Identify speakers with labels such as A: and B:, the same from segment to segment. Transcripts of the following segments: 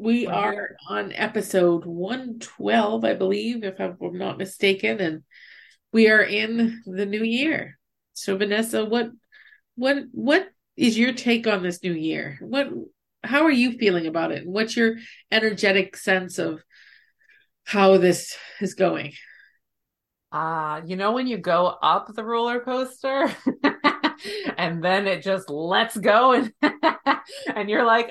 A: We are on episode 112, I believe, if I'm not mistaken, and we are in the new year. So, Vanessa, what what what is your take on this new year? What how are you feeling about it? What's your energetic sense of how this is going?
B: Uh, you know when you go up the roller coaster and then it just lets go and and you're like,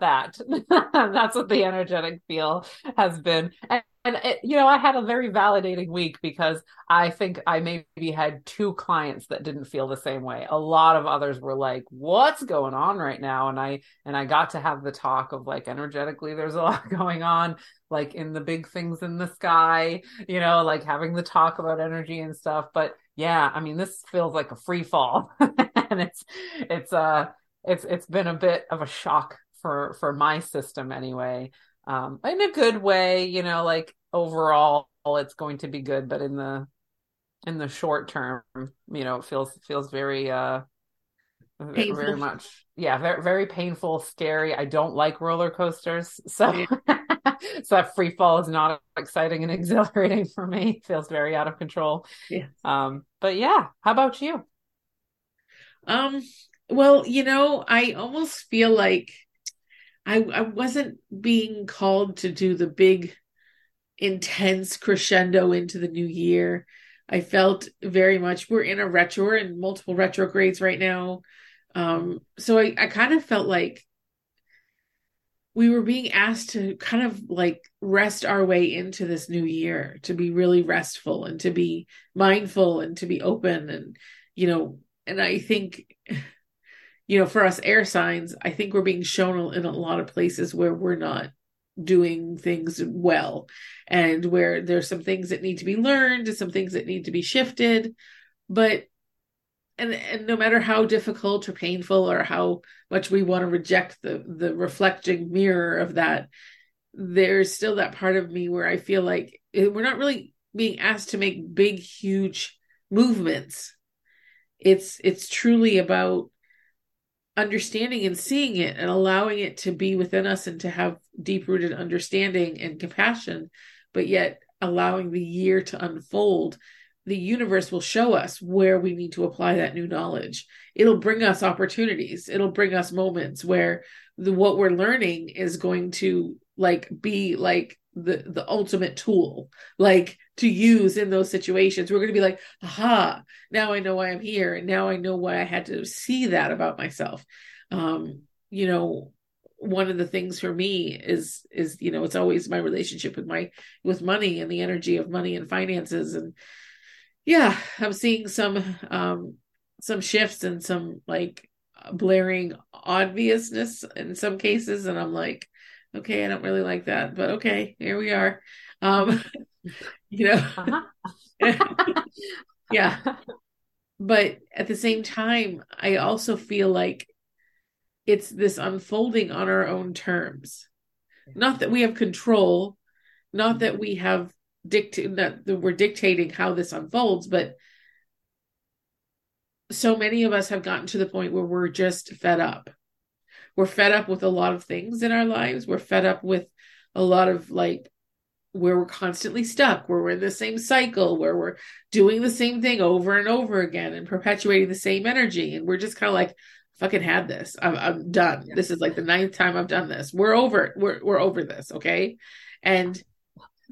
B: that. That's what the energetic feel has been. And, and it, you know, I had a very validating week because I think I maybe had two clients that didn't feel the same way. A lot of others were like, "What's going on right now?" And I and I got to have the talk of like energetically, there's a lot going on, like in the big things in the sky, you know, like having the talk about energy and stuff. But yeah, I mean, this feels like a free fall, and it's it's uh it's it's been a bit of a shock for for my system anyway. Um, in a good way, you know, like overall it's going to be good, but in the in the short term, you know, it feels feels very uh painful. very much yeah, very very painful, scary. I don't like roller coasters, so. Yeah. so that free fall is not exciting and exhilarating for me. It feels very out of control.
A: Yeah.
B: Um, but yeah, how about you?
A: Um, well, you know, I almost feel like I I wasn't being called to do the big intense crescendo into the new year. I felt very much we're in a retro, we're in multiple retrogrades right now. Um, so I, I kind of felt like we were being asked to kind of like rest our way into this new year to be really restful and to be mindful and to be open and you know and i think you know for us air signs i think we're being shown in a lot of places where we're not doing things well and where there's some things that need to be learned and some things that need to be shifted. But and and no matter how difficult or painful or how much we want to reject the the reflecting mirror of that there's still that part of me where i feel like we're not really being asked to make big huge movements. It's it's truly about understanding and seeing it and allowing it to be within us and to have deep rooted understanding and compassion but yet allowing the year to unfold the universe will show us where we need to apply that new knowledge. It'll bring us opportunities. It'll bring us moments where the what we're learning is going to like be like the the ultimate tool like to use in those situations. We're going to be like aha now i know why i'm here and now i know why i had to see that about myself. Um you know one of the things for me is is you know it's always my relationship with my with money and the energy of money and finances and yeah, I'm seeing some um some shifts and some like blaring obviousness in some cases and I'm like okay, I don't really like that, but okay, here we are. Um you know. Uh-huh. yeah. But at the same time, I also feel like it's this unfolding on our own terms. Not that we have control, not that we have dictate that we're dictating how this unfolds, but so many of us have gotten to the point where we're just fed up. We're fed up with a lot of things in our lives. We're fed up with a lot of like where we're constantly stuck, where we're in the same cycle, where we're doing the same thing over and over again and perpetuating the same energy. And we're just kind of like, fucking had this. I'm, I'm done. Yeah. This is like the ninth time I've done this. We're over. We're we're over this. Okay. And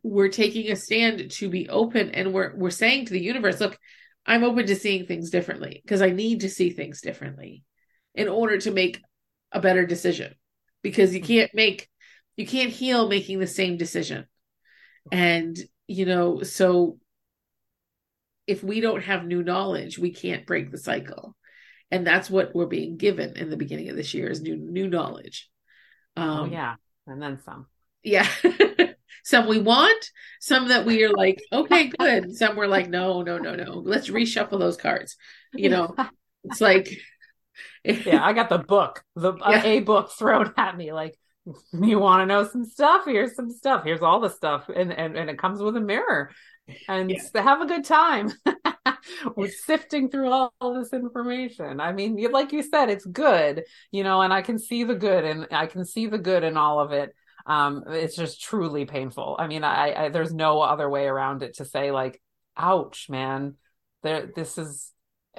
A: we're taking a stand to be open and we're we're saying to the universe look i'm open to seeing things differently because i need to see things differently in order to make a better decision because you can't make you can't heal making the same decision and you know so if we don't have new knowledge we can't break the cycle and that's what we're being given in the beginning of this year is new new knowledge
B: oh, um, oh yeah And then some.
A: Yeah. some we want, some that we are like, okay, good. Some we're like, no, no, no, no. Let's reshuffle those cards. You know, it's like
B: yeah, I got the book, the yeah. a book thrown at me. Like, you want to know some stuff? Here's some stuff. Here's all the stuff, and and, and it comes with a mirror, and yeah. have a good time. We're sifting through all, all, this information. I mean, like you said, it's good, you know, and I can see the good, and I can see the good in all of it. Um, it's just truly painful. I mean, I, I there's no other way around it to say like, ouch, man. There, this is,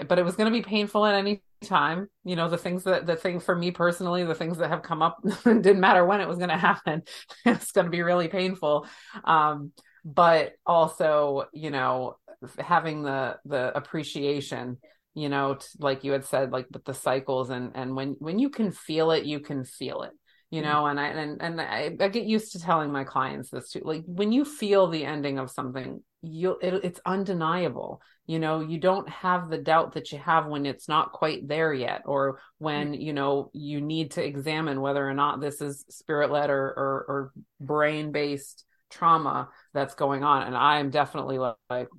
B: but it was going to be painful at any time. You know the things that the thing for me personally the things that have come up didn't matter when it was going to happen. It's going to be really painful. Um but also you know having the the appreciation you know t- like you had said like with the cycles and and when when you can feel it you can feel it you mm-hmm. know and i and and I, I get used to telling my clients this too like when you feel the ending of something you it, it's undeniable you know you don't have the doubt that you have when it's not quite there yet or when mm-hmm. you know you need to examine whether or not this is spirit led or, or, or brain based trauma that's going on and i am definitely like like,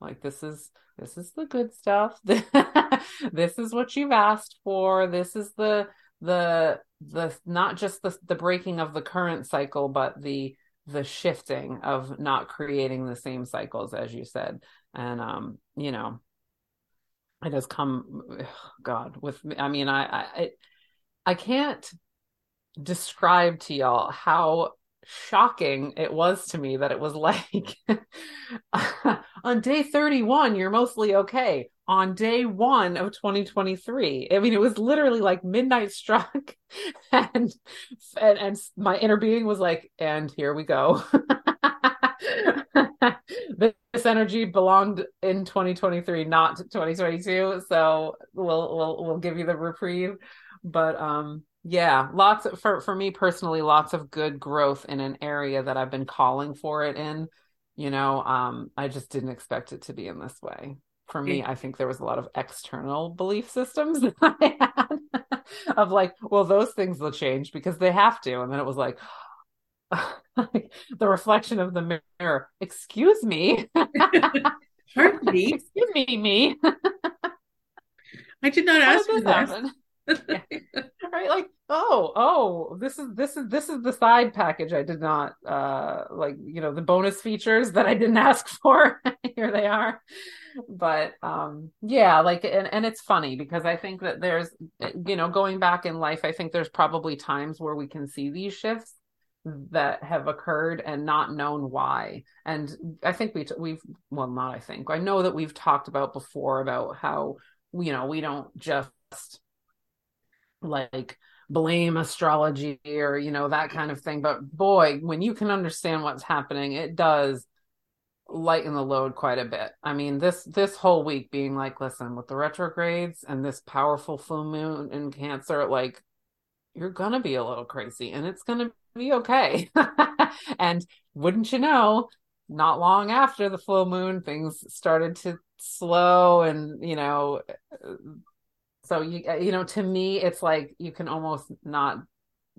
B: like this is this is the good stuff this is what you've asked for this is the the the not just the the breaking of the current cycle but the the shifting of not creating the same cycles as you said. And um you know it has come god with me i mean i i i can't describe to y'all how shocking it was to me that it was like on day 31 you're mostly okay on day 1 of 2023 i mean it was literally like midnight struck and and, and my inner being was like and here we go. This energy belonged in 2023 not 2022 so we'll we'll we'll give you the reprieve. But um yeah lots of, for for me personally lots of good growth in an area that i've been calling for it in you know um i just didn't expect it to be in this way for me i think there was a lot of external belief systems that i had of like well those things will change because they have to. And then it was like the reflection of the mirror excuse me. Excuse me me.
A: I did not ask for this
B: yeah. right? Like oh oh this is this is this is the side package i did not uh like you know the bonus features that i didn't ask for. Here they are. But um yeah like and, and it's funny because i think that there's you know going back in life i think there's probably times where we can see these shifts that have occurred and not known why. And i think we t- we've well not i think i know that we've talked about before about how you know we don't just like blame astrology or you know that kind of thing. But boy when you can understand what's happening it does lighten the load quite a bit. I mean this this whole week being like listen with the retrogrades and this powerful full moon in cancer like you're gonna be a little crazy and it's gonna be okay. And wouldn't you know not long after the full moon things started to slow and you know so you uh, you know to me it's like you can almost not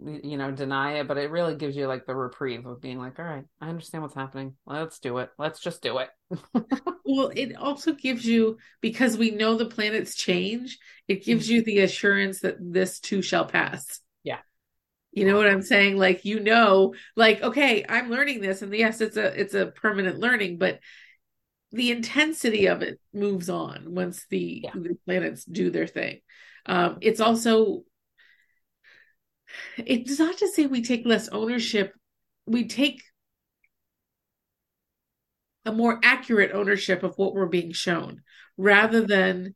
B: you know deny it but it really gives you like the reprieve of being like all right i understand what's happening. Let's do it. Let's just do it.
A: Well it also gives you because we know the planets change it gives mm-hmm. you the assurance that this too shall pass.
B: Yeah.
A: You know what i'm saying? Like you know like okay i'm learning this and yes it's a it's a permanent learning but the intensity of it moves on once the, yeah. the planets do their thing. Um, it's also it's not to say we take less ownership. We take a more accurate ownership of what we're being shown rather than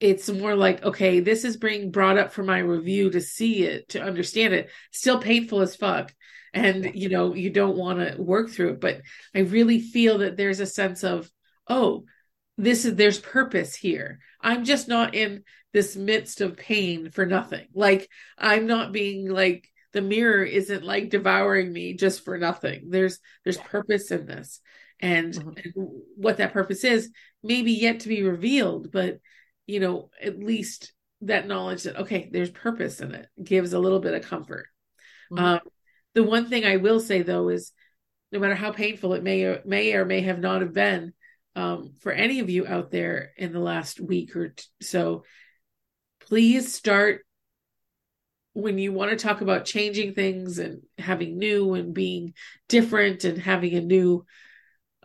A: it's more like okay this is being brought up for my review to see it to understand it still painful as fuck and you know you don't want to work through it. But i really feel that there's a sense of oh this is there's purpose here. I'm just not in this midst of pain for nothing. Like i'm not being like the mirror isn't like devouring me just for nothing. There's there's purpose in this. And, mm-hmm. and what that purpose is maybe yet to be revealed but you know at least that knowledge that okay there's purpose in it gives a little bit of comfort.
B: Mhm.
A: Um, the one thing I will say though is no matter how painful it may or may or may have not have been um, for any of you out there in the last week or t- so, please start when you want to talk about changing things and having new and being different and having a new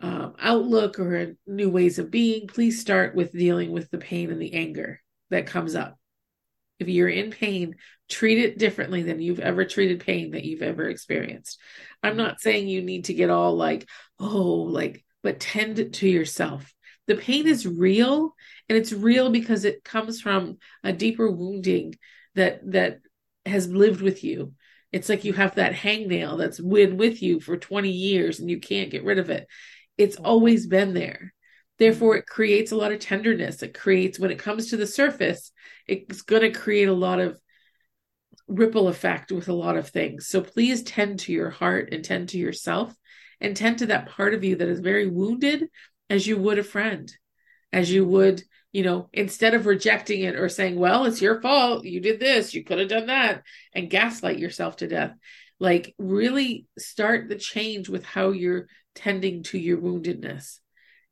A: um, outlook or new ways of being, please start with dealing with the pain and the anger that comes up. If you're in pain, treat it differently than you've ever treated pain that you've ever experienced. I'm mm-hmm. not saying you need to get all like, oh, like, but tend to yourself. The pain is real and it's real because it comes from a deeper wounding that that has lived with you. It's like you have that hangnail that's been with you for 20 years and you can't get rid of it. It's mm-hmm. always been there. Therefore, it creates a lot of tenderness. It creates, when it comes to the surface, it's going to create a lot of ripple effect with a lot of things. So please tend to your heart and tend to yourself and tend to that part of you that is very wounded as you would a friend, as you would, you know, instead of rejecting it or saying, well, it's your fault. You did this, you could have done that, and gaslight yourself to death. Like, really start the change with how you're tending to your woundedness.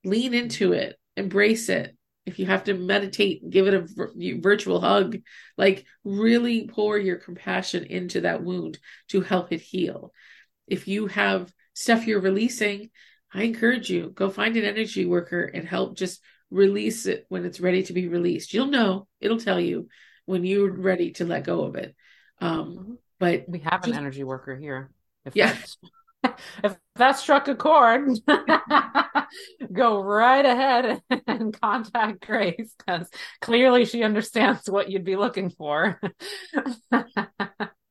A: Lean into it, embrace it. If you have to meditate, give it a vir- virtual hug. Like, really pour your compassion into that wound to help it heal. If you have stuff you're releasing, I encourage you go find an energy worker and help just release it when it's ready to be released. You'll know, it'll tell you when you're ready to let go of it. Um, but
B: We have an
A: Just-
B: energy worker here. If
A: Yeah.
B: If that struck a chord, go right ahead and contact Grace because clearly she understands what you'd be looking for.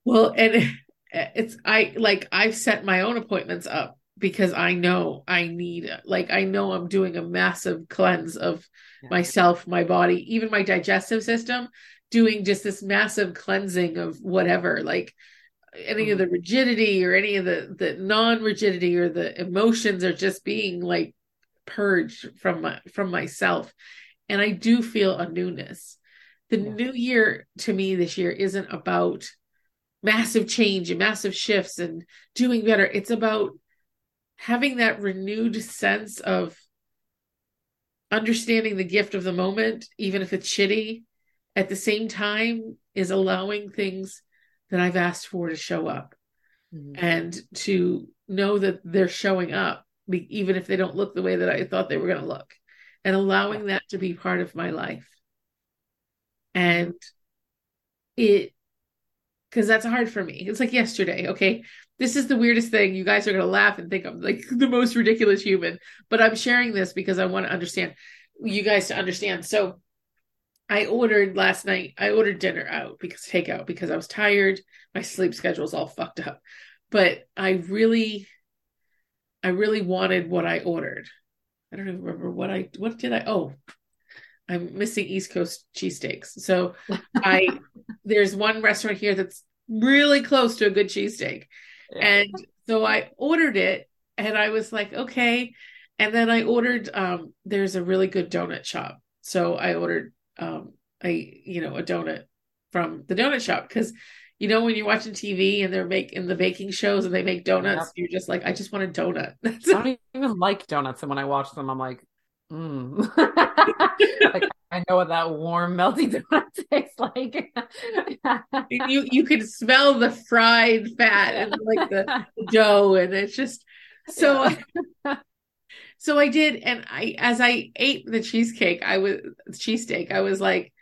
A: Well, and it's I like I've set my own appointments up because I know I need like I know I'm doing a massive cleanse of
B: Yeah.
A: myself, my body, even my digestive system, doing just this massive cleansing of whatever, like any of mm-hmm. the rigidity or any of the the non-rigidity or the emotions are just being like purged from my from myself. And I do feel a newness. The
B: Yeah.
A: new year to me this year isn't about massive change and massive shifts and doing better. It's about having that renewed sense of understanding the gift of the moment, even if it's shitty, at the same time, is allowing things that I've asked for to show up
B: Mhm.
A: and to know that they're showing up, even if they don't look the way that I thought they were going to look, and allowing that to be part of my life. And it, because that's hard for me. It's like yesterday, okay? This is the weirdest thing. You guys are going to laugh and think I'm like the most ridiculous human, but I'm sharing this because I want to understand you guys to understand. So, I ordered last night, I ordered dinner out because takeout because I was tired. My sleep schedule's all fucked up. But I really I really wanted what I ordered. I don't even remember what I what did I oh I'm missing East Coast cheesesteaks. So I there's one restaurant here that's really close to a good cheesesteak.
B: Yeah.
A: And so I ordered it and I was like, okay. And then I ordered um there's a really good donut shop. So I ordered um a you know a donut from the donut shop because you know when you're watching TV and they're making the baking shows and they make donuts,
B: Yep.
A: you're just like, I just want a donut.
B: I don't even like donuts, and when I watch them, I'm like, mm. like I know what that warm, melty donut tastes like.
A: you you could smell the fried fat and like the dough and it's just so so I did and I as I ate the cheesecake I was cheesesteak I was like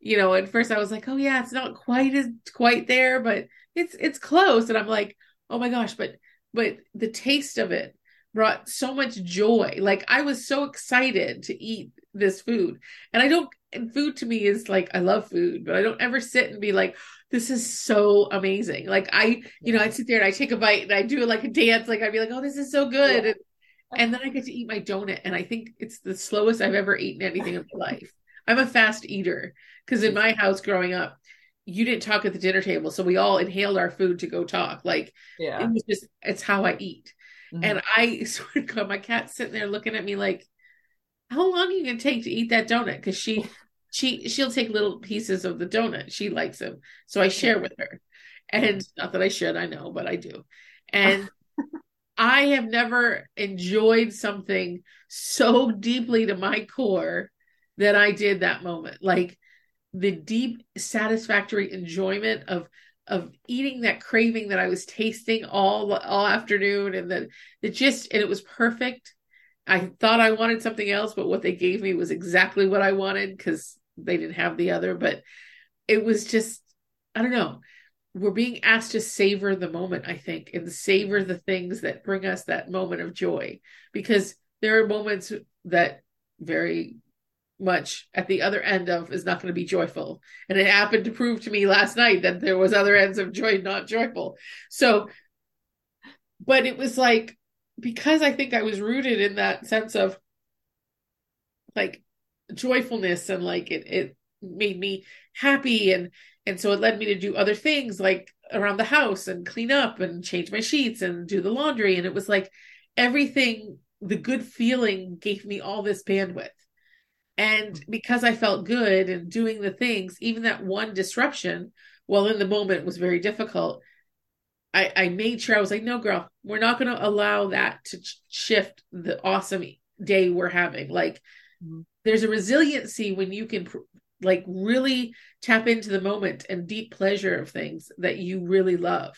A: you know at first I was like oh yeah it's not quite as quite there but it's it's close. And I'm like oh my gosh but but the taste of it brought so much joy. Like I was so excited to eat this food. And I don't and food to me is like I love food but I don't ever sit and be like this is so amazing. Like I you know I'd sit there and I take a bite and I do like a dance. Like I'd be like oh this is so good.
B: Yeah.
A: and and then I get to eat my donut, and I think it's the slowest I've ever eaten anything in my life. I'm a fast eater because in my house growing up, you didn't talk at the dinner table, so we all inhaled our food to go talk. Like
B: yeah.
A: it was just, it's how I eat.
B: Mhm.
A: And I sort of got my cat sitting there looking at me like, "How long are you gonna take to eat that donut?" Because she, she, she'll take little pieces of the donut. She likes them, so I share with her. And not that I should, I know, but I do. And I have never enjoyed something so deeply to my core that I did that moment. Like the deep satisfactory enjoyment of of eating that craving that I was tasting all all afternoon and that it just and it was perfect. I thought I wanted something else, but what they gave me was exactly what I wanted because they didn't have the other. But it was just, I don't know. We're being asked to savor the moment, I think, and savor the things that bring us that moment of joy. Because there are moments that very much at the other end of is not going to be joyful. And it happened to prove to me last night that there was other ends of joy not joyful. So but it was like because i think i was rooted in that sense of like joyfulness and like it it made me happy and and so it led me to do other things like around the house and clean up and change my sheets and do the laundry and it was like everything the good feeling gave me all this bandwidth and because I felt good and doing the things, even that one disruption, while in the moment was very difficult. I, I made sure I was like, no, girl, we're not going to allow that to shift the awesome day we're having. Like, mm-hmm. there's a resiliency when you can like really tap into the moment and deep pleasure of things that you really love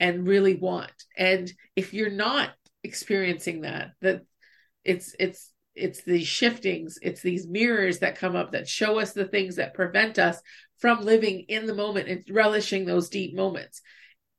A: and really want. And if you're not experiencing that, that it's it's it's these shiftings it's these mirrors that come up that show us the things that prevent us from living in the moment and relishing those deep moments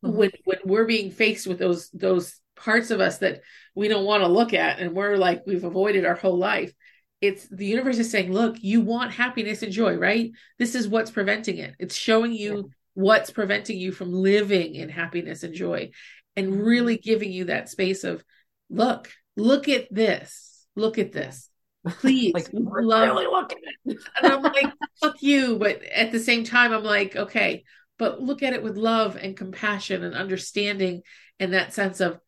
A: mm-hmm. when when we're being faced with those those parts of us that we don't want to look at and we're like we've avoided our whole life it's the universe is saying look you want happiness and joy right this is what's preventing it it's showing you yeah. what's preventing you from living in happiness and joy and mm-hmm. really giving you that space of look look at this look at this. Please,
B: like, love really look at it.
A: and I'm like, fuck you. But at the same time, I'm like, okay, but look at it with love and compassion and understanding and that sense of,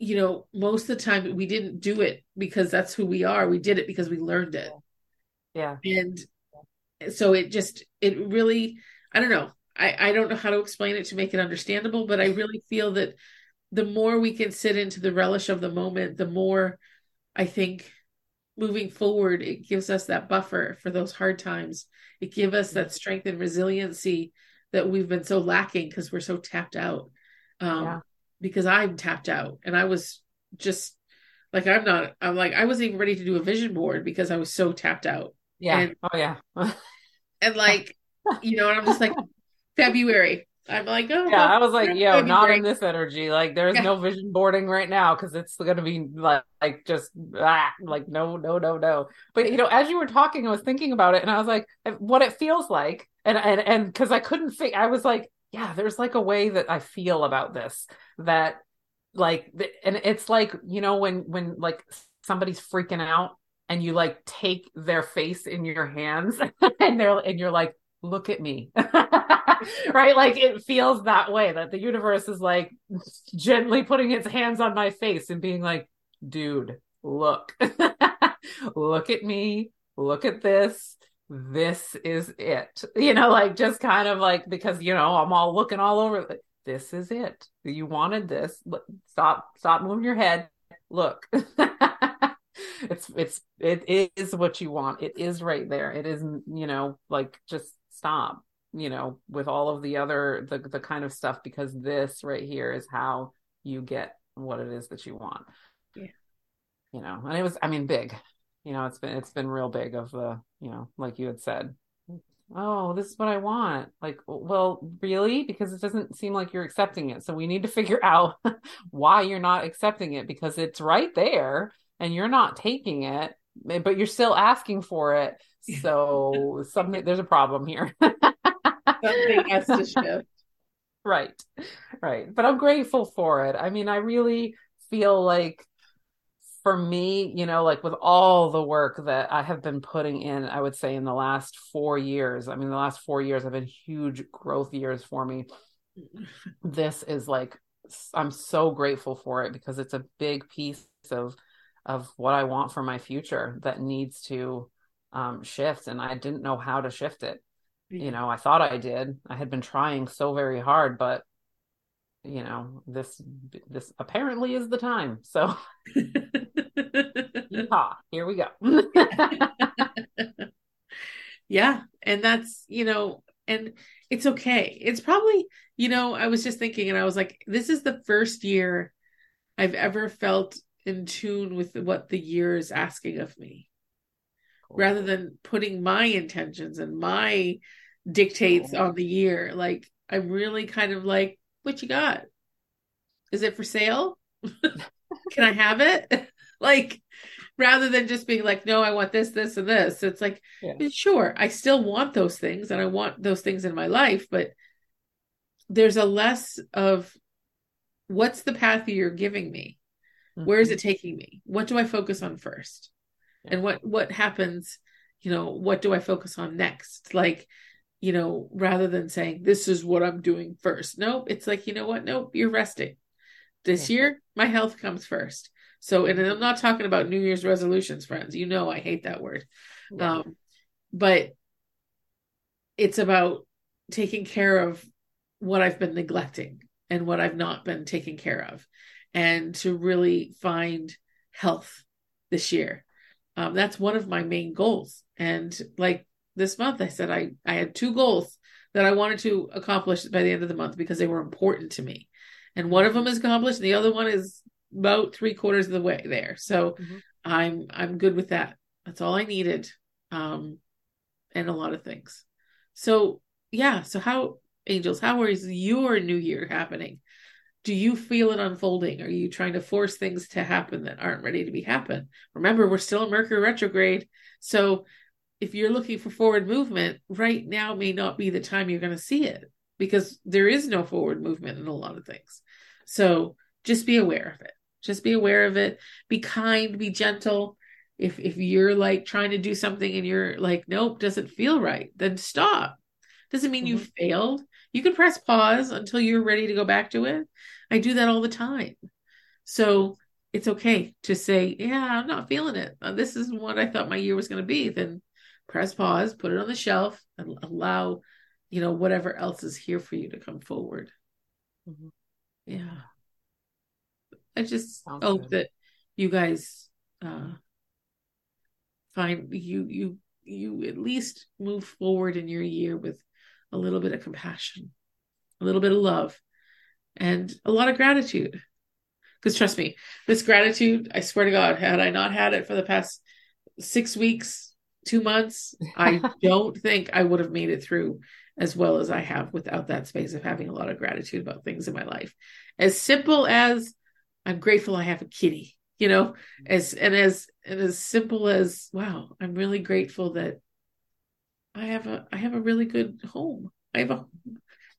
A: you know, most of the time we didn't do it because that's who we are. We did it because we learned it.
B: Yeah.
A: And so it just, it really, I don't know. I, I don't know how to explain it to make it understandable, but I really feel that the more we can sit into the relish of the moment, the more I think moving forward, it gives us that buffer for those hard times. It gives us that strength and resiliency that we've been so lacking because we're so tapped out. Um, yeah. Because I'm tapped out and I was just like, I'm not, I'm like, I wasn't even ready to do a vision board because I was so tapped out.
B: Yeah.
A: And,
B: oh, yeah.
A: and like, you know, and I'm just like, February, I'm like, oh,
B: yeah. I was like, yo, not in this energy. Like, there's yeah. no vision boarding right now because it's going to be like, like just ah, like no, no, no, no. But you know, as you were talking, I was thinking about it, and I was like, what it feels like, and and and because I couldn't think, I was like, yeah, there's like a way that I feel about this that, like, and it's like you know when when like somebody's freaking out and you like take their face in your hands and they're and you're like look at me. Right? Like it feels that way that the universe is like gently putting its hands on my face and being like dude look. Look at me. Look at this this is it you know like just kind of like because you know i'm all looking all over this is it. You wanted this. Stop stop moving your head. Look. It's it's it is what you want. It is right there. It isn't you know like just stop you know with all of the other the the kind of stuff because this right here is how you get what it is that you want.
A: Yeah.
B: You know and it was i mean big. You know it's been it's been real big of the you know like you had said oh this is what i want like well really because it doesn't seem like you're accepting it so we need to figure out why you're not accepting it because it's right there and you're not taking it eh, but you're still asking for it so something there's a problem here.
A: something has to shift.
B: Right. Right. But I'm grateful for it. I mean, I really feel like for me, you know, like with all the work that I have been putting in, I would say in the last four years, I mean, the last four years have been huge growth years for me. This is like, I'm so grateful for it because it's a big piece of of what I want for my future that needs to um, shift, and I didn't know how to shift it. you know, I thought I did. I had been trying so very hard, but you know, this this apparently is the time. So Yeehaw, here we go.
A: yeah, and that's, you know, and it's okay. It's probably, you know, I was just thinking and I was like, this is the first year I've ever felt in tune with what the year is asking of me. Cool. Rather than putting my intentions and my dictates cool. on the year, like I'm really kind of like, what you got? Is it for sale? Can I have it? like rather than just being like, no, I want this, this, and this. It's like, yeah. sure, I still want those things and I want those things in my life, but there's a less of what's the path you're giving me? Mm-hmm. Where is it taking me? What do I focus on first? Yeah. And what what happens, you know, what do I focus on next? Like, you know, rather than saying this is what I'm doing first. Nope, it's like, you know what? Nope, you're resting. This yeah. year, my health comes first. So, and I'm not talking about New Year's resolutions, friends. You know, I hate that word. Yeah. Um, but it's about taking care of what I've been neglecting and what I've not been taking care of, and to really find health this year. Um, that's one of my main goals. And like this month, I said I I had two goals that I wanted to accomplish by the end of the month because they were important to me. And one of them is accomplished, and the other one is about three quarters of the way there. So mm-hmm. I'm I'm good with that. That's all I needed. Um and a lot of things. So yeah, so how angels, how is your new year happening? Do you feel it unfolding? Are you trying to force things to happen that aren't ready to be happen? Remember, we're still in Mercury retrograde. So if you're looking for forward movement, right now may not be the time you're going to see it because there is no forward movement in a lot of things. So just be aware of it. Just be aware of it. Be kind, be gentle. If if you're like trying to do something and you're like, nope, doesn't feel right, then stop. Doesn't mean mm-hmm. you failed. You can press pause until you're ready to go back to it. I do that all the time. So it's okay to say, yeah, I'm not feeling it. Uh, this is what I thought my year was going to be. Then press pause, put it on the shelf, and allow, you know, whatever else is here for you to come forward. Mm-hmm. Yeah. I just Sounds hope good. that you guys uh, find you you you at least move forward in your year with a little bit of compassion, a little bit of love, and a lot of gratitude. Because trust me, this gratitude, I swear to God, had I not had it for the past six weeks, two months, I don't think I would have made it through as well as I have without that space of having a lot of gratitude about things in my life. As simple as I'm grateful I have a kitty, you know, as and as and as simple as wow, I'm really grateful that I have a I have a really good home. I have a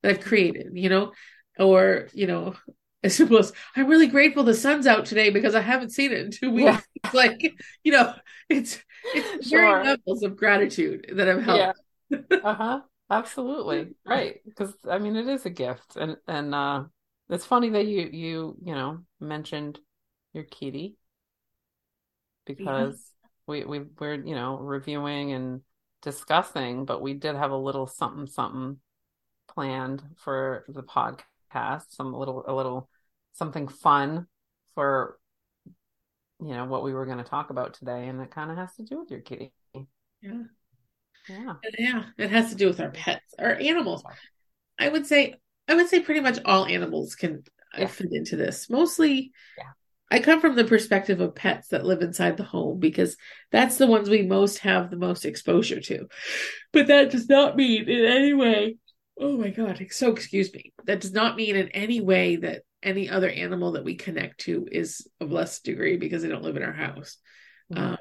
A: that I've created, you know, or you know, as simple as I'm really grateful the sun's out today because I haven't seen it in two weeks. Yeah. like, you know, it's it's sure. levels of gratitude that have helped.
B: Yeah. uh-huh. Absolutely. Right. Because I mean it is a gift. And and uh it's funny that you you you know mentioned your kitty because we we we're you know reviewing and discussing, but we did have a little something something planned for the podcast, some little a little something fun for you know what we were going to talk about today, and it kind of has to do with your kitty.
A: Yeah. Yeah. Yeah. It has to do with our pets, our animals. I would say I would say pretty much all animals can uh, yeah. fit into this. Mostly, yeah. I come from the perspective of pets that live inside the home because that's the ones we most have the most exposure to. But that does not mean in any way, oh my God, so excuse me, that does not mean in any way that any other animal that we connect to is of less degree because they don't live in our house. Mm-hmm. Um,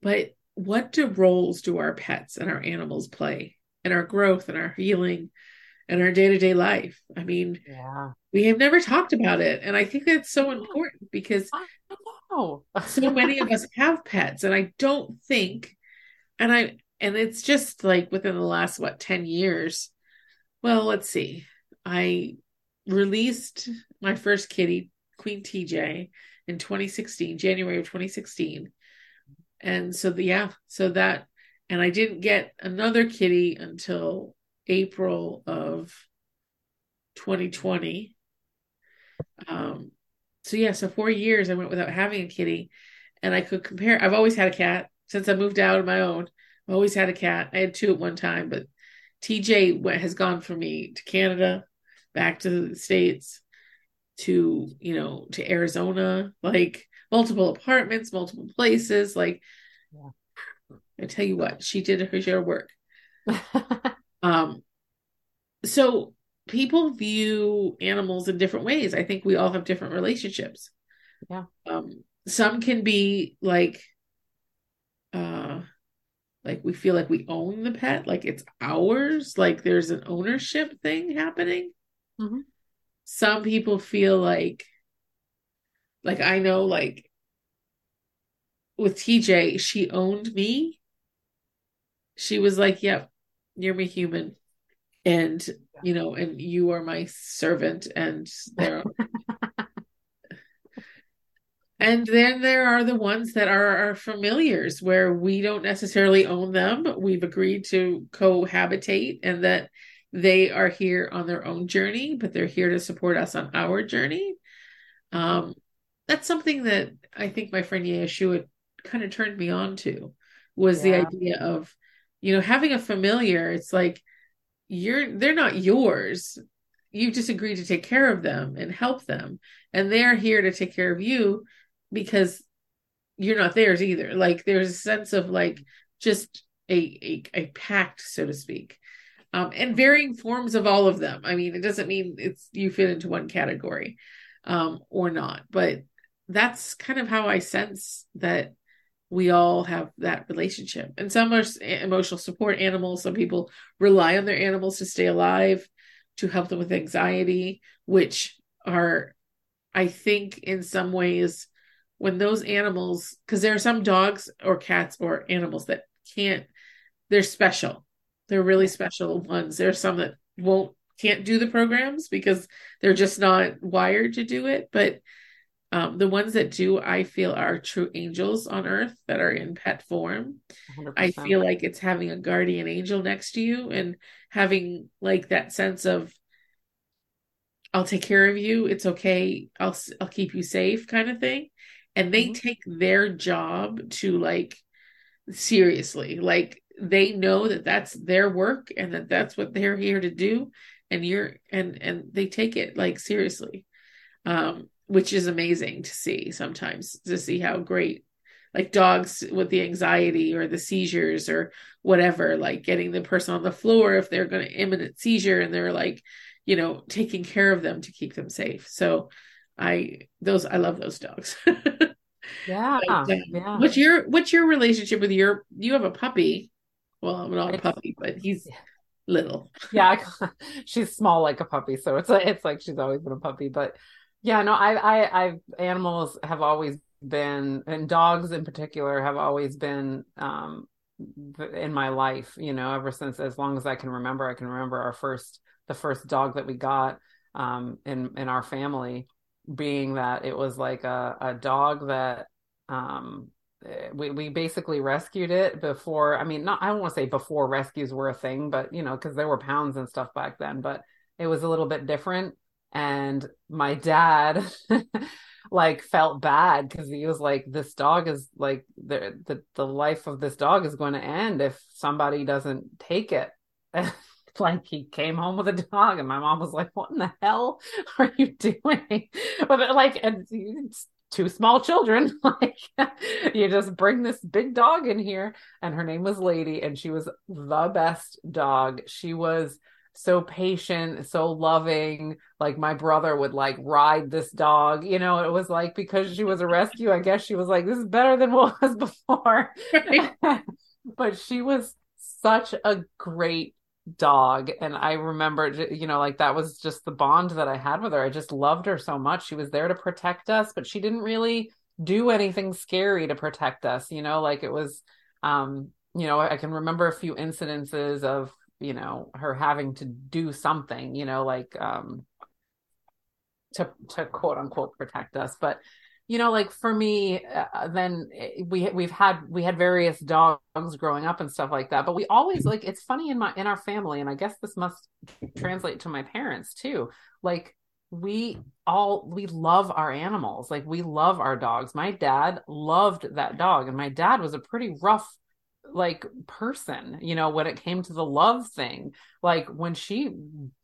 A: but what do roles do our pets and our animals play in our growth and our healing in our day-to-day life. I mean yeah. we have never talked about it. And i think that's so important because so many of us have pets and i don't think and i and it's just like within the last what 10 years well let's see. I released my first kitty queen tj in 2016 january of 2016 and so the, yeah so that and I didn't get another kitty until April of 2020. Um, so yeah, so four years I went without having a kitty, and I could compare. I've always had a cat since I moved out on my own. I've always had a cat. I had two at one time, but TJ went, has gone from me to Canada, back to the states, to you know to Arizona, like multiple apartments, multiple places. Like yeah. I tell you what, she did her share of work. um, so people view animals in different ways. I think we all have different relationships.
B: Yeah.
A: Um, some can be like, uh, like we feel like we own the pet, like it's ours, like there's an ownership thing happening.
B: Mm-hmm.
A: Some people feel like, like I know, like with TJ, she owned me. She was like, "Yep, you're my human." and you know and you are my servant and there are... and then there are the ones that are our familiars where we don't necessarily own them we've agreed to cohabitate and that they are here on their own journey but they're here to support us on our journey um that's something that i think my friend yeshua kind of turned me on to was yeah. the idea of you know having a familiar it's like you're they're not yours. You just agreed to take care of them and help them. And they're here to take care of you because you're not theirs either. Like there's a sense of like just a a, a pact so to speak. Um, and varying forms of all of them. I mean it doesn't mean it's you fit into one category um, or not but that's kind of how i sense that we all have that relationship. And some are emotional support animals. Some people rely on their animals to stay alive, to help them with anxiety, which are, I think, in some ways, when those animals, because there are some dogs or cats or animals that can't, they're special. They're really special ones. There are some that won't, can't do the programs because they're just not wired to do it. But um, the ones that do, I feel, are true angels on earth that are in pet form. 100%. I feel like it's having a guardian angel next to you and having like that sense of, I'll take care of you. It's okay. I'll I'll keep you safe, kind of thing. And they mm-hmm. take their job to like seriously, like they know that that's their work and that that's what they're here to do. And you're and and they take it like seriously. Um, which is amazing to see sometimes to see how great like dogs with the anxiety or the seizures or whatever like getting the person on the floor if they're going to imminent seizure and they're like you know taking care of them to keep them safe. So i those i love those dogs.
B: Yeah, but, um, yeah.
A: what's your what's your relationship with your you have a puppy. Well i'm not a puppy but he's little.
B: Yeah she's small like a puppy so it's it's like she's always been a puppy but yeah, no, I, I, I've animals have always been, and dogs in particular have always been um, in my life. You know, ever since as long as I can remember, I can remember our first, the first dog that we got um, in in our family, being that it was like a, a dog that um, we we basically rescued it before. I mean, not I don't want to say before rescues were a thing, but you know, because there were pounds and stuff back then, but it was a little bit different and my dad like felt bad because he was like this dog is like the, the the life of this dog is going to end if somebody doesn't take it. Like he came home with a dog and my mom was like what in the hell are you doing? But uh, like and two small children like you just bring this big dog in here and her name was lady and she was the best dog. She was so patient, so loving. Like my brother would like ride this dog. You know, it was like because she was a rescue, I guess she was like, this is better than what was before. but she was such a great dog. And I remember, you know, like that was just the bond that I had with her. I just loved her so much. She was there to protect us, but she didn't really do anything scary to protect us, you know, like it was um you know, I can remember a few incidences of you know her having to do something you know like um to to quote unquote protect us. But you know like for me uh, then eh, we we've had we had various dogs growing up and stuff like that. But we always like it's funny in my in our family and i guess this must translate to my parents too like we all we love our animals. Like we love our dogs. My dad loved that dog and my dad was a pretty rough like person you know when it came to the love thing like when she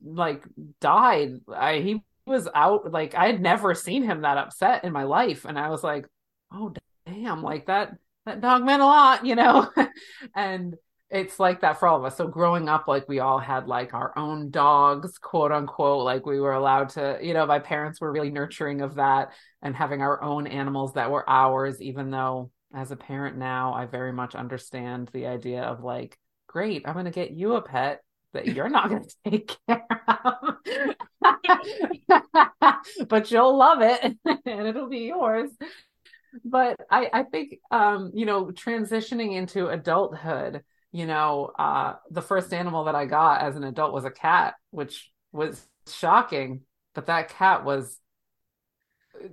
B: like died i he was out like i had never seen him that upset in my life and i was like oh damn like that that dog meant a lot you know? And it's like that for all of us. So growing up like we all had like our own dogs quote unquote like we were allowed to you know my parents were really nurturing of that and having our own animals that were ours even though as a parent now i very much understand the idea of like great i'm going to get you a pet that you're not going to take care of. But you'll love it and it'll be yours. But i i think um you know transitioning into adulthood you know uh the first animal that i got as an adult was a cat which was shocking but that cat was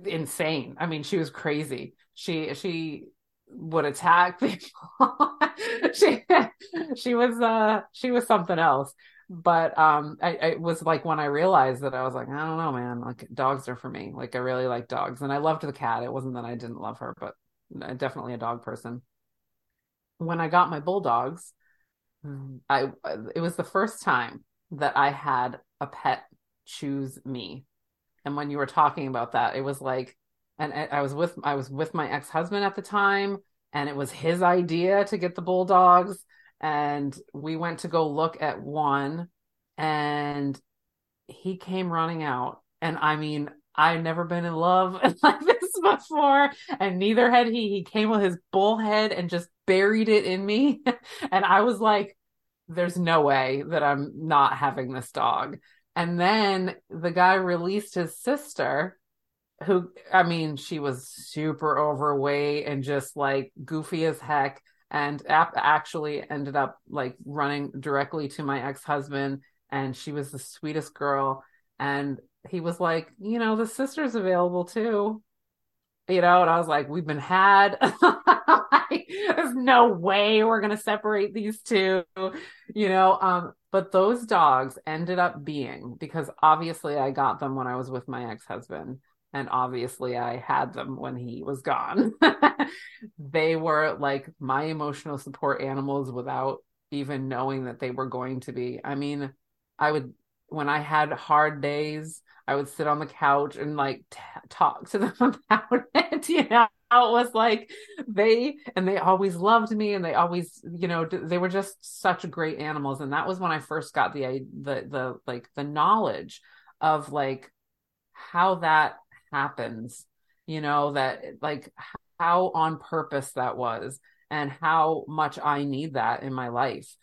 B: insane. I mean she was crazy. She she would attack people. She she was uh she was something else. But um I, I was like when i realized that i was like i don't know man. Like dogs are for me. Like i really like dogs. And i loved the cat. It wasn't that i didn't love her but definitely a dog person. When i got my bulldogs i it was the first time that i had a pet choose me. And when you were talking about that it was like and i was with i was with my ex-husband at the time and it was his idea to get the bulldogs. And we went to go look at one and he came running out. And i mean i've never been in love like this before and neither had he. He came with his bullhead and just buried it in me. And i was like there's no way that i'm not having this dog. And then the guy released his sister who i mean she was super overweight and just like goofy as heck and actually ended up like running directly to my ex-husband and she was the sweetest girl. And he was like you know the sister's available too. You know and i was like we've been had. There's no way we're going to separate these two you know um but those dogs ended up being because obviously i got them when i was with my ex-husband and obviously I had them when he was gone. they were like my emotional support animals without even knowing that they were going to be. I mean, I would when I had hard days, I would sit on the couch and like t- talk to them about it. You know, it was like they and they always loved me, and they always, you know, they were just such great animals. And that was when I first got the the the like the knowledge of like how that happens you know that like how on purpose that was and how much i need that in my life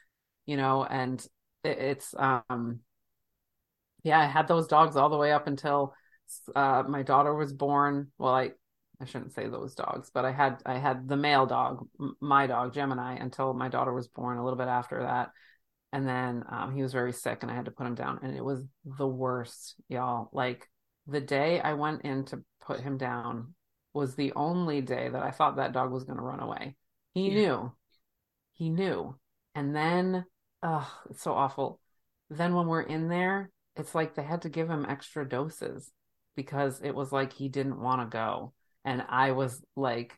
B: you know and it, it's um yeah i had those dogs all the way up until uh my daughter was born. Well i i shouldn't say those dogs but i had i had the male dog my dog gemini until my daughter was born a little bit after that. And then um, he was very sick and i had to put him down and it was the worst y'all. Like the day I went in to put him down was the only day that I thought that dog was going to run away. He yeah. knew. He knew. And then, oh, it's so awful. Then when we're in there, it's like they had to give him extra doses because it was like he didn't want to go. And I was like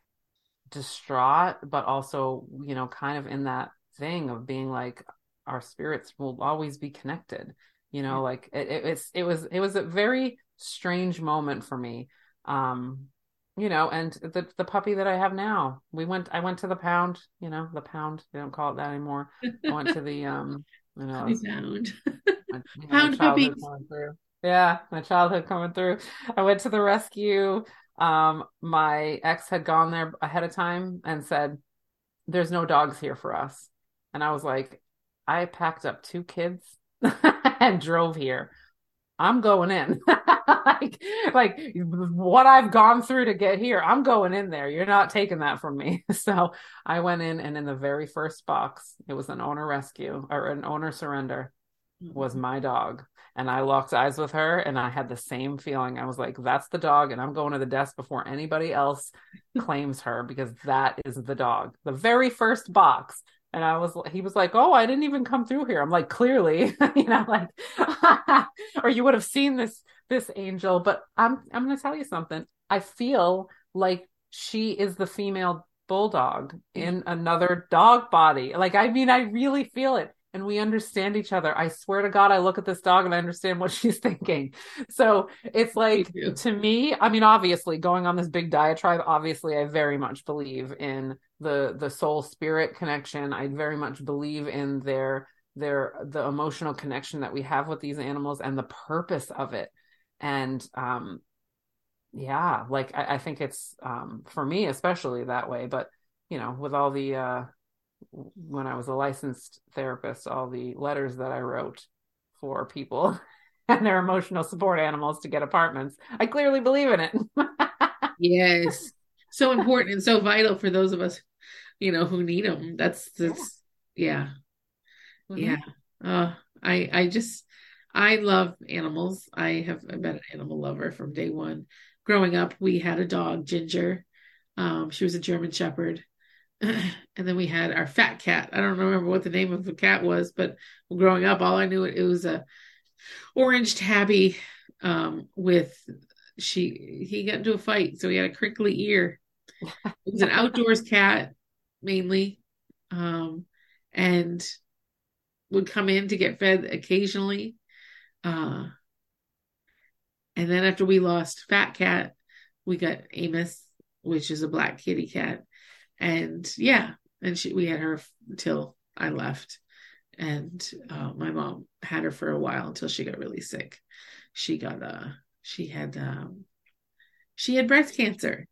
B: distraught, but also, you know, kind of in that thing of being like, our spirits will always be connected you know like it, it, it's it was it was a very strange moment for me. Um, you know, and the the puppy that I have now, we went. I went to the pound. You know, the pound. They don't call it that anymore. I went to the um. You know,
A: pound. My, pound puppy.
B: Yeah, my childhood coming through. I went to the rescue. Um, my ex had gone there ahead of time and said, "There's no dogs here for us," and I was like, I packed up two kids and drove here. I'm going in. like, like what I've gone through to get here, I'm going in there. You're not taking that from me. So I went in, and in the very first box, it was an owner rescue or an owner surrender. was mm-hmm. my dog. And I locked eyes with her and I had the same feeling. I was like, that's the dog. And I'm going to the desk before anybody else claims her because that is the dog. The very first box. And I was, he was like, oh, I didn't even come through here. I'm like, clearly, you know, like, or you would have seen this, this angel. But I'm, I'm going to tell you something. I feel like she is the female bulldog in another dog body. Like, I mean, I really feel it and we understand each other. I swear to God, I look at this dog and I understand what she's thinking. So it's like, to me, I mean, obviously, going on this big diatribe, obviously, I very much believe in the the soul spirit connection. I very much believe in their their the emotional connection that we have with these animals and the purpose of it. And um, yeah, like I, I think it's um, for me especially that way. But you know, with all the uh, when I was a licensed therapist, all the letters that I wrote for people and their emotional support animals to get apartments. I clearly believe in it.
A: yes. So important and so vital for those of us, you know, who need them. That's, that's yeah. Mm-hmm. Yeah. Uh, I, I just, I love animals. I have been an animal lover from day one. Growing up, we had a dog, Ginger. Um, she was a German Shepherd and then we had our fat cat. I don't remember what the name of the cat was, but growing up, all I knew it, it was a orange tabby um, with she he got into a fight, so he had a crinkly ear. It was an outdoors cat mainly, um, and would come in to get fed occasionally. Uh, and then after we lost Fat Cat, we got Amos, which is a black kitty cat. And yeah and she we had her until i left. And uh, my mom had her for a while until she got really sick. She got uh she had um she had breast cancer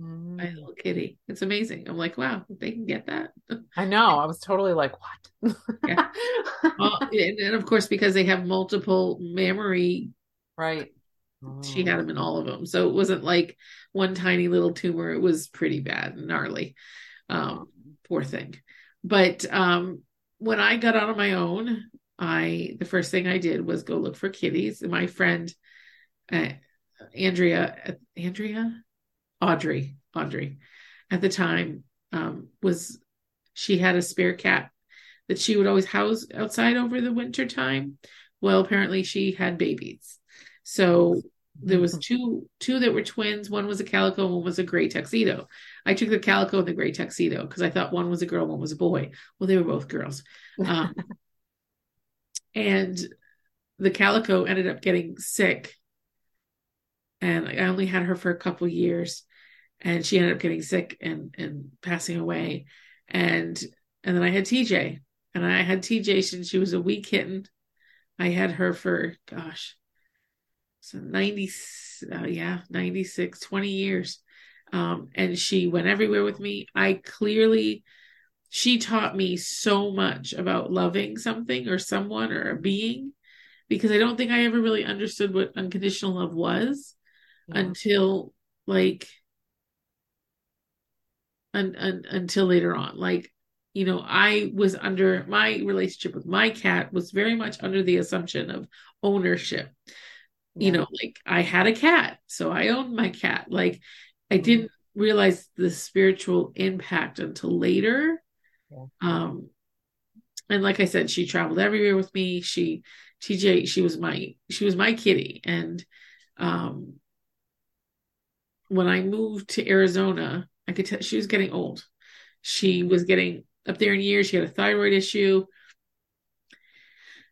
A: mm. my little kitty it's amazing i'm like wow they can get that
B: i know i was totally like what
A: yeah well, and, and of course because they have multiple mammary
B: right
A: she had them in all of them. So it wasn't like one tiny little tumor. It was pretty bad and gnarly. Um, poor thing. But um, when I got out on my own, I the first thing I did was go look for kitties. My friend uh, Andrea, Andrea, Audrey, Audrey, at the time um, was she had a spare cat that she would always house outside over the winter time. Well, apparently she had babies. So there was two two that were twins. One was a calico and one was a gray tuxedo. I took the calico and the gray tuxedo because i thought one was a girl one was a boy. Well they were both girls. Um, and the calico ended up getting sick. And i only had her for a couple years and she ended up getting sick and and passing away. And and then i had tj and i had tj since she was a wee kitten. I had her for gosh so 90 uh, yeah 96 20 years. Um, and she went everywhere with me. I clearly she taught me so much about loving something or someone or a being because i don't think i ever really understood what unconditional love was yeah. until like un, un, until later on. Like you know i was under my relationship with my cat was very much under the assumption of ownership. You know like i had a cat so i owned my cat. Like i mm-hmm. didn't realize the spiritual impact until later. Yeah. um and like i said she traveled everywhere with me. She tj she was my she was my kitty. And um when i moved to arizona i could tell she was getting old. She was getting up there in years she had a thyroid issue.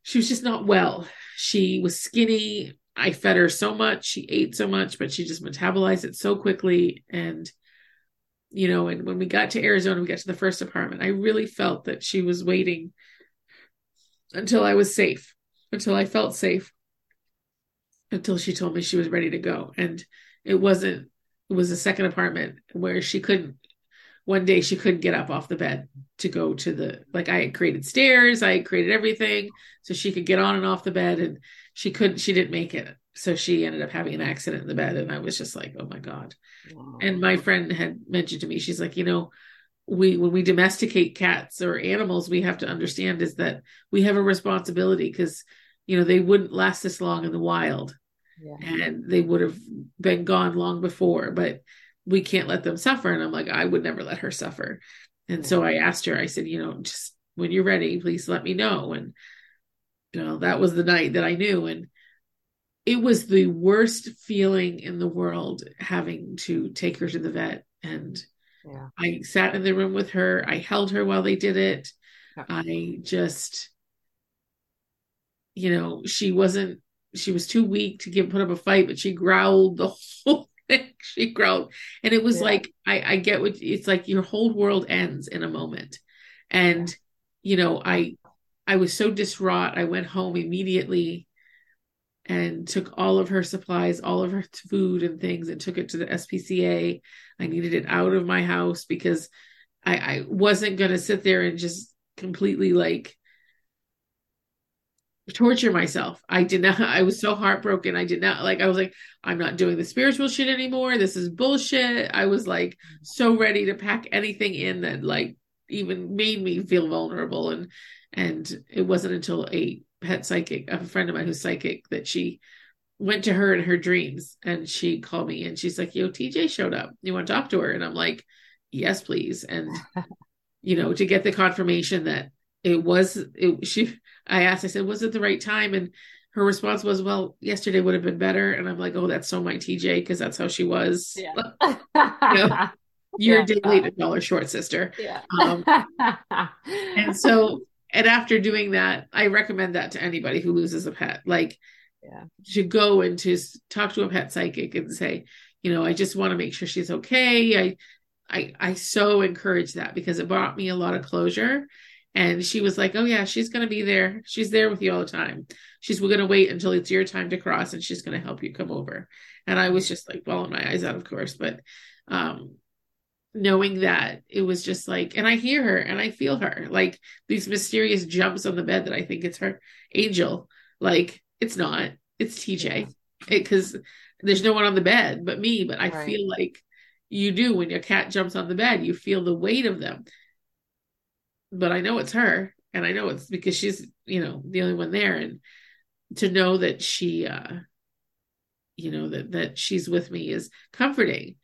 A: She was just not well. She was skinny. I fed her so much, she ate so much, but she just metabolized it so quickly. And, you know, and when we got to Arizona, we got to the first apartment, I really felt that she was waiting until I was safe, until I felt safe, until she told me she was ready to go. And it wasn't, it was a second apartment where she couldn't, one day she couldn't get up off the bed to go to the, like I had created stairs, I had created everything so she could get on and off the bed. And, she couldn't she didn't make it so she ended up having an accident in the bed and i was just like oh my god wow. and my friend had mentioned to me she's like you know we when we domesticate cats or animals we have to understand is that we have a responsibility because you know they wouldn't last this long in the wild yeah. and they would have been gone long before but we can't let them suffer and i'm like i would never let her suffer and yeah. so i asked her i said you know just when you're ready please let me know and you know that was the night that i knew and it was the worst feeling in the world having to take her to the vet and yeah. I sat in the room with her. I held her while they did it. I just, you know, she wasn't, she was too weak to give put up a fight, but she growled the whole thing. She growled. And it was yeah. like, I, I get what it's like your whole world ends in a moment. And, you know, I, I was so distraught. I went home immediately and took all of her supplies, all of her food and things, and took it to the SPCA. I needed it out of my house because I, I wasn't going to sit there and just completely like torture myself. I did not, I was so heartbroken. I did not like, I was like, I'm not doing the spiritual shit anymore. This is bullshit. I was like so ready to pack anything in that like even made me feel vulnerable. And, and it wasn't until a pet psychic, a friend of mine who's psychic, that she went to her in her dreams and she called me and she's like, Yo, TJ showed up. You want to talk to her? And I'm like, Yes, please. And, you know, to get the confirmation that it was, it, she, I asked, I said, Was it the right time? And her response was, Well, yesterday would have been better. And I'm like, Oh, that's so my TJ, because that's how she was. Yeah. you know, you're yeah. late, a dollar short, sister. Yeah. Um, and so and after doing that, I recommend that to anybody who loses a pet. Like, yeah. to go and to talk to a pet psychic and say, you know, I just want to make sure she's okay. I, I, I so encourage that because it brought me a lot of closure. And she was like, "Oh yeah, she's going to be there. She's there with you all the time. She's going to wait until it's your time to cross, and she's going to help you come over." And I was just like bawling my eyes out, of course. But um, knowing that it was just like and i hear her and i feel her like these mysterious jumps on the bed that i think it's her angel like it's not it's tj because there's no one on the bed but me but i right. feel like you do when your cat jumps on the bed you feel the weight of them but i know it's her and i know it's because she's you know the only one there and to know that she uh you know that that she's with me is comforting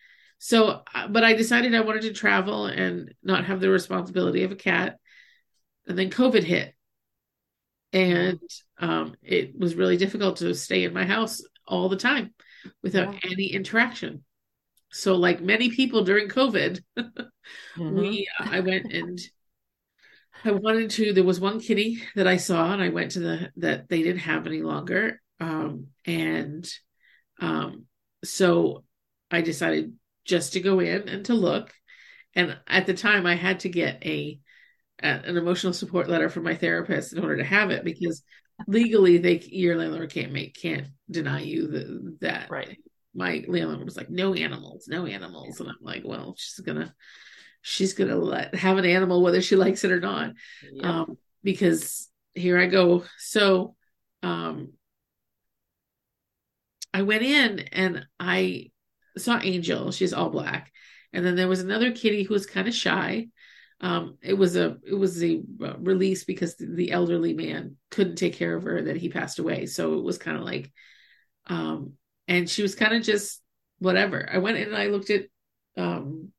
A: so, uh, but I decided I wanted to travel and not have the responsibility of a cat. And then COVID hit. And um, it was really difficult to stay in my house all the time without yeah. any interaction. So, like many people during COVID, mm-hmm. we uh, I went and I wanted to. There was one kitty that I saw, and I went to the that they didn't have any longer. Um, and um, so I decided just to go in and to look. And at the time, I had to get a, a an emotional support letter from my therapist in order to have it because legally, they your landlord can't make can't deny you the, that.
B: Right.
A: My landlord was like, "No animals, no animals," and I'm like, "Well, she's gonna." She's gonna let have an animal whether she likes it or not, yeah. um, because here I go. So, um, I went in and I saw Angel. She's all black. And then there was another kitty who was kind of shy. Um, it was a it was a uh, release because the elderly man couldn't take care of her that he passed away. So it was kind of like, um, and she was kind of just whatever. I went in and I looked at um,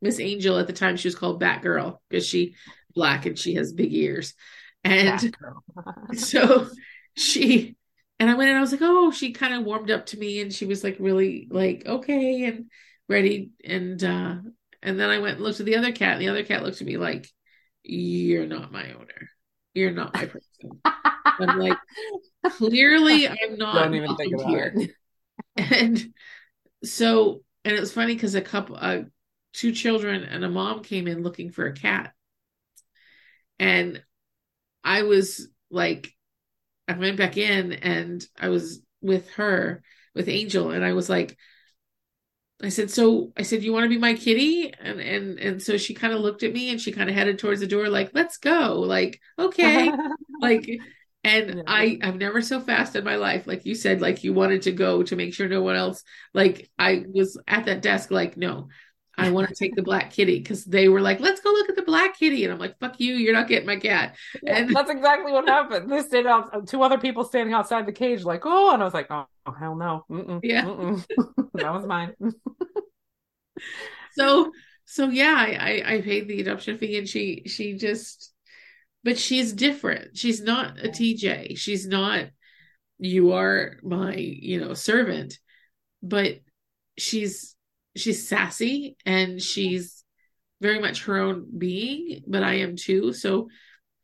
A: Miss Angel at the time. She was called Batgirl because she black and she has big ears, and so she and I went and I was like, oh, she kind of warmed up to me and she was like really like okay and ready and uh and then I went and looked at the other cat and the other cat looked at me like you're not my owner. You're not my person. I'm like clearly I'm not Don't even think about here. It. And so and it was funny because a couple uh two children and a mom came in looking for a cat. And I was like I went back in and I was with her, with Angel, and I was like, I said, so I said, you want to be my kitty? And and and so she kind of looked at me and she kind of headed towards the door, like, let's go. Like, okay. like and yeah. I I've never so fast in my life. Like you said, like you wanted to go to make sure no one else like I was at that desk, like, no, I want to take the black kitty because they were like, let's go look at the black kitty. And I'm like, fuck you, you're not getting my cat. And
B: that's exactly what happened. They stayed out, uh, two other people standing outside the cage, like, oh, and I was like, oh, oh hell no. Mm-mm,
A: yeah.
B: Mm-mm. that was mine.
A: so, so yeah, I, I, I paid the adoption fee and she, she just, but she's different. She's not a TJ. She's not, you are my, you know, servant, but she's, she's sassy and she's very much her own being, but I am too. So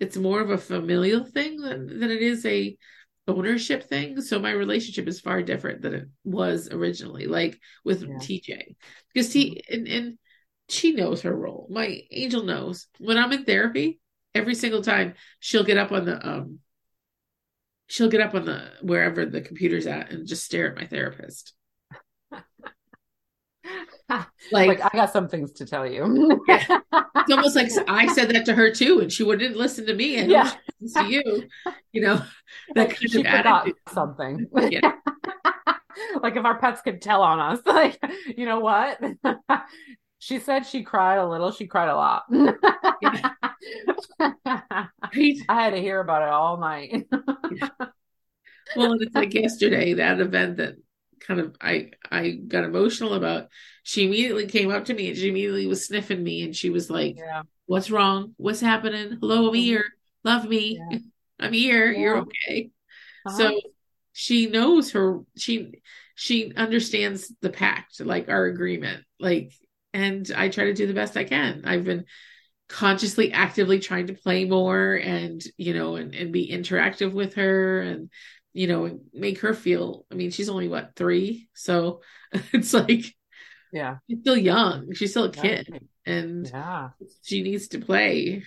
A: it's more of a familial thing than, than it is a ownership thing. So my relationship is far different than it was originally, like with yeah. TJ. Because T mm-hmm. and, and she knows her role. My angel knows. When I'm in therapy, every single time she'll get up on the um she'll get up on the wherever the computer's at and just stare at my therapist.
B: like, like, I got some things to tell you.
A: It's almost like I said that to her too, and she wouldn't listen to me and yeah. to you. You know,
B: that kind she of attitude. something. Yeah. like if our pets could tell on us, like you know what? she said she cried a little. She cried a lot. I had to hear about it all night.
A: well, it's like yesterday that event that kind of I I got emotional about. She immediately came up to me and she immediately was sniffing me and she was like,
B: yeah.
A: "What's wrong? What's happening? Hello, I'm mm-hmm. here. Love me. Yeah. I'm here. Yeah. You're okay." Uh-huh. So she knows her. She she understands the pact, like our agreement, like. And I try to do the best I can. I've been consciously actively trying to play more and you know and, and be interactive with her and you know, make her feel. I mean, she's only what three, so it's like,
B: yeah,
A: she's still young. She's still a kid, yeah. and yeah, she needs to play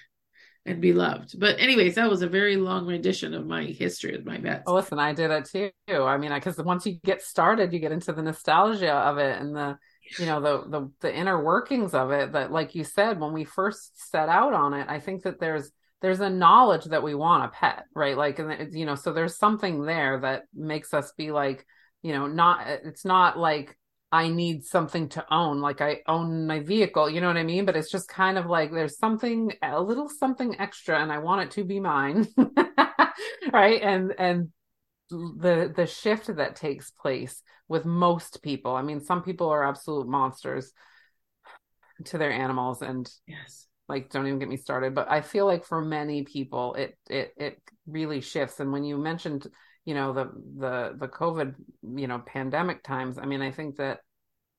A: and be loved. But anyways, that was a very long rendition of my history with my pets.
B: Oh, listen, I did it too. I mean, because once you get started, you get into the nostalgia of it and the you know the the the inner workings of it. That, like you said, when we first set out on it, I think that there's there's a knowledge that we want a pet, right? Like, and you know, so there's something there that makes us be like, you know, not, it's not like I need something to own, like I own my vehicle, you know what I mean? But it's just kind of like there's something, a little something extra, and I want it to be mine, right? And, and, the the shift that takes place with most people i mean some people are absolute monsters to their animals and
A: yes
B: like don't even get me started but i feel like for many people it it it really shifts. And when you mentioned you know the the the covid you know pandemic times i mean i think that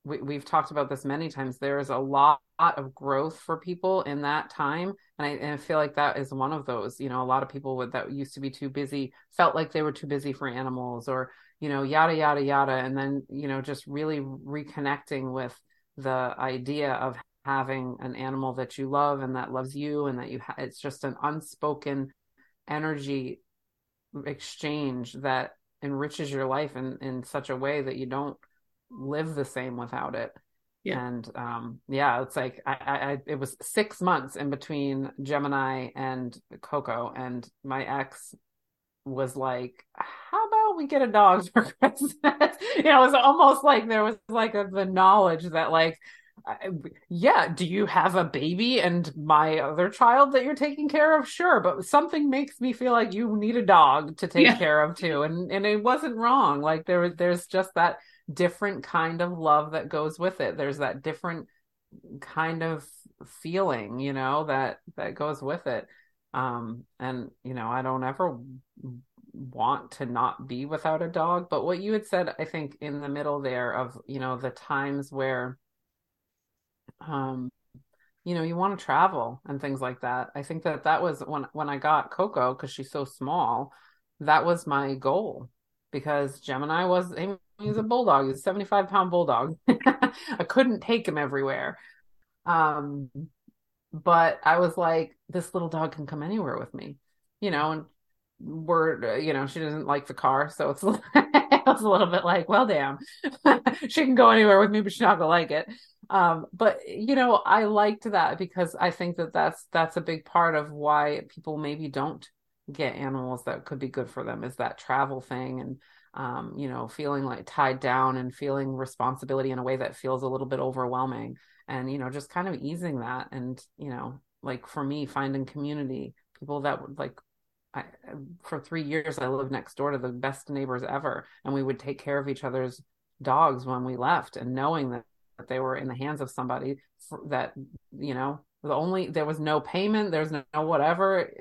B: we, we've talked about this many times. There is a lot of growth for people in that time. And I, and I feel like that is one of those you know a lot of people would that used to be too busy felt like they were too busy for animals or you know yada yada yada. And then you know just really reconnecting with the idea of having an animal that you love and that loves you and that you ha- it's just an unspoken energy exchange that enriches your life in in such a way that you don't live the same without it yeah. and um yeah it's like I, I it was six months in between gemini and coco and my ex was like how about we get a dog for christmas you know it was almost like there was like a, the knowledge that like yeah do you have a baby and my other child that you're taking care of? Sure but something makes me feel like you need a dog to take yeah. care of too and and it wasn't wrong like there was there's just that different kind of love that goes with it. There's that different kind of feeling you know that that goes with it. Um and you know i don't ever want to not be without a dog but what you had said i think in the middle there of you know the times where um you know you want to travel and things like that. I think that that was when when i got coco because she's so small that was my goal because gemini was he's a bulldog he's a 75 pound bulldog. I couldn't take him everywhere. Um but i was like this little dog can come anywhere with me you know and we're you know she doesn't like the car so it's it was a little bit like well damn she can go anywhere with me but she's not gonna like it um but you know i liked that because i think that that's that's a big part of why people maybe don't get animals that could be good for them is that travel thing and um you know feeling like tied down and feeling responsibility in a way that feels a little bit overwhelming and you know just kind of easing that. And you know like for me finding community people that would like I, for three years i lived next door to the best neighbors ever and we would take care of each other's dogs when we left and knowing that, that they were in the hands of somebody that you know the only there was no payment there's no, no whatever.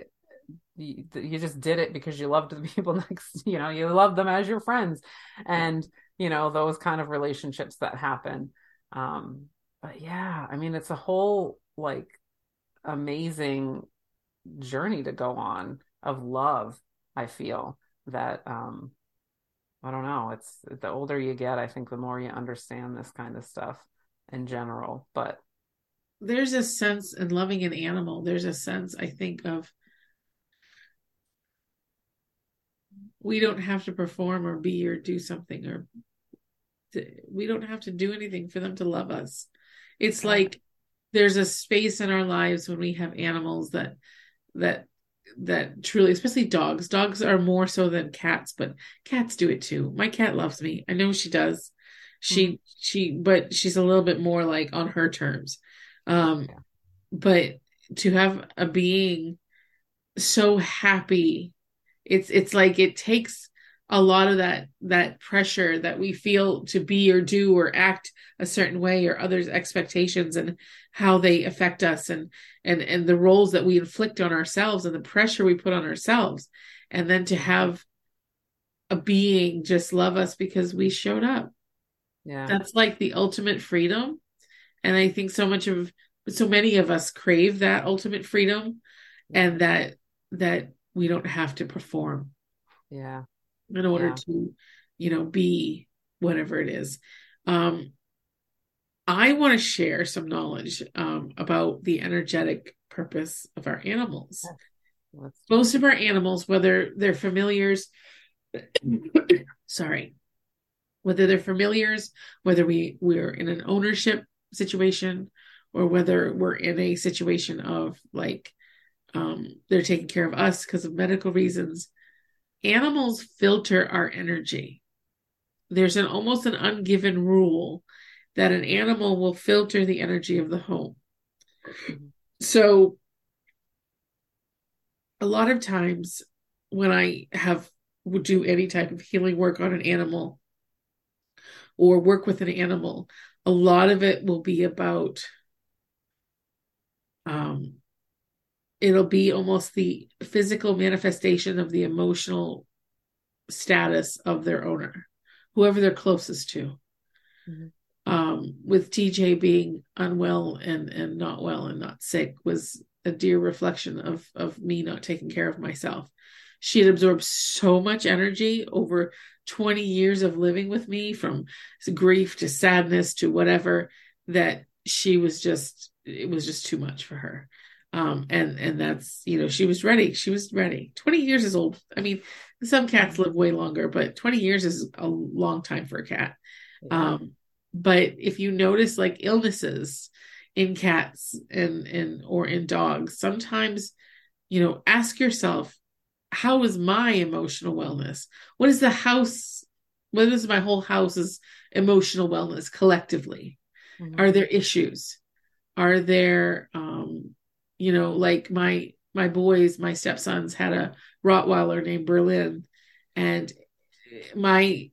B: You, you just did it because you loved the people next you know you love them as your friends. And you know those kind of relationships that happen. Um but yeah i mean it's a whole like amazing journey to go on of love i feel that um i don't know. It's the older you get i think the more you understand this kind of stuff in general but
A: there's a sense in loving an animal there's a sense i think of we don't have to perform or be or do something or to, we don't have to do anything for them to love us. It's like there's a space in our lives when we have animals that that that truly especially dogs. Dogs are more so than cats but cats do it too. My cat loves me. I know she does. She mm-hmm. she but she's a little bit more like on her terms. Um yeah. but to have a being so happy it's it's like it takes a lot of that that pressure that we feel to be or do or act a certain way or others expectations and how they affect us and and and the roles that we inflict on ourselves and the pressure we put on ourselves. And then to have a being just love us because we showed up. Yeah. That's like the ultimate freedom. And i think so much of so many of us crave that ultimate freedom and that that we don't have to perform.
B: Yeah
A: in order yeah. to you know be whatever it is. Um i want to share some knowledge um about the energetic purpose of our animals. Most of our animals whether they're familiars sorry whether they're familiars whether we we're in an ownership situation or whether we're in a situation of like um, they're taking care of us because of medical reasons animals filter our energy. There's an almost an ungiven rule that an animal will filter the energy of the home. So a lot of times when I have would do any type of healing work on an animal or work with an animal, a lot of it will be about um, it'll be almost the physical manifestation of the emotional status of their owner, whoever they're closest to. Mm-hmm. Um, with TJ being unwell and and not well and not sick was a dear reflection of of me not taking care of myself. She had absorbed so much energy over 20 years of living with me from grief to sadness to whatever that she was just it was just too much for her um and and that's you know she was ready. She was ready. 20 years is old. I mean some cats live way longer but 20 years is a long time for a cat. Um but if you notice like illnesses in cats and and or in dogs sometimes you know ask yourself how is my emotional wellness? What is the house what is my whole house's emotional wellness collectively? Mm-hmm. are there issues? Are there um you know like my my boys my stepsons had a rottweiler named berlin and my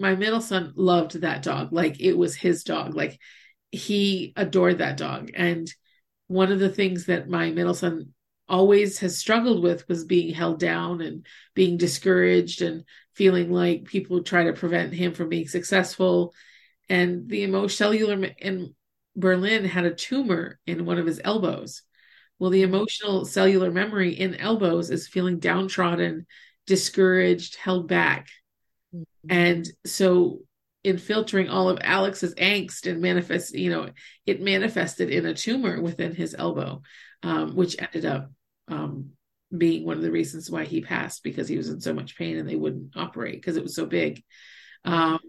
A: my middle son loved that dog. Like it was his dog. Like he adored that dog. And one of the things that my middle son always has struggled with was being held down and being discouraged and feeling like people try to prevent him from being successful. And the emotional cellular in berlin had a tumor in one of his elbows well, the emotional cellular memory in elbows is feeling downtrodden, discouraged, held back. Mm-hmm. And so in filtering all of Alex's angst and manifest, you know, it manifested in a tumor within his elbow, um, which ended up um, being one of the reasons why he passed because he was in so much pain and they wouldn't operate because it was so big. Um,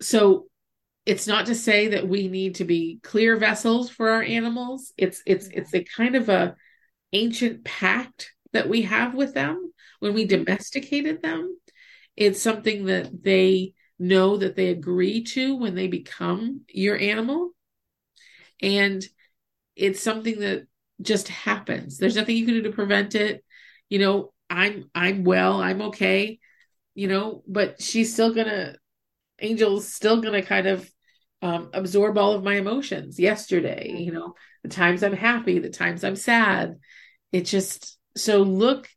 A: so it's not to say that we need to be clear vessels for our animals. It's it's mm-hmm. it's a kind of a ancient pact that we have with them. When we mm-hmm. domesticated them it's something that they know that they agree to when they become your animal. And it's something that just happens. There's nothing you can do to prevent it. You know, I'm I'm well, I'm okay, you know, but she's still gonna Angel's still gonna kind of um, absorb all of my emotions yesterday, you know, the times I'm happy, the times I'm sad. It just so look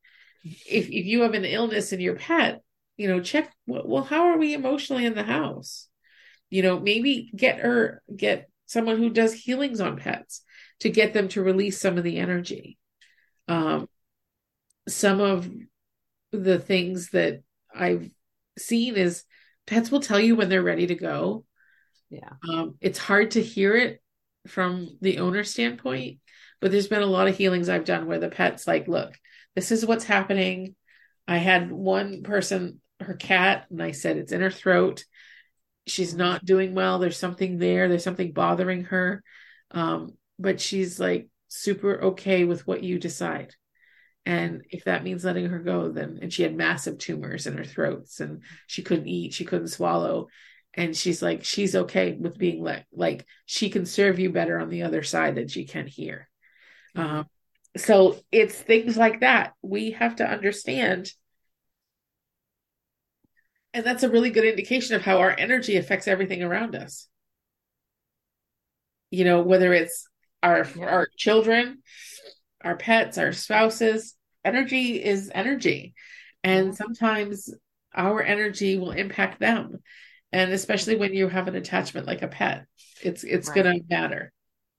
A: if if you have an illness in your pet, you know, check well, how are we emotionally in the house? You know, maybe get her get someone who does healings on pets to get them to release some of the energy. Um, some of the things that I've seen is pets will tell you when they're ready to go.
B: Yeah.
A: Um, it's hard to hear it from the owner standpoint, but there's been a lot of healings I've done where the pet's like, look, this is what's happening. I had one person, her cat, and I said, it's in her throat. She's not doing well. There's something there. There's something bothering her. Um, but she's like super okay with what you decide. And if that means letting her go, then, and she had massive tumors in her throats and she couldn't eat, she couldn't swallow. And she's like, she's okay with being let, like, she can serve you better on the other side than she can here. Mm-hmm. Um, so it's things like that we have to understand. And that's a really good indication of how our energy affects everything around us. You know, whether it's our our children, our pets, our spouses. Energy is energy. And sometimes our energy will impact them. And especially when you have an attachment like a pet, it's it's right. gonna matter.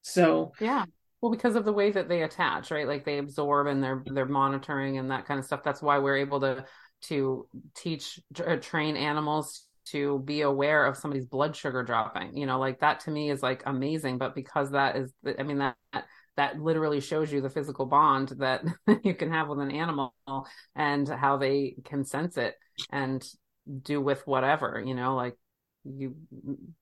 A: So
B: yeah. Well, because of the way that they attach, right? Like they absorb and they're they're monitoring and that kind of stuff. That's why we're able to to teach uh, train animals to be aware of somebody's blood sugar dropping you know like that to me is like amazing but because that is i mean that that literally shows you the physical bond that you can have with an animal and how they can sense it and do with whatever you know like you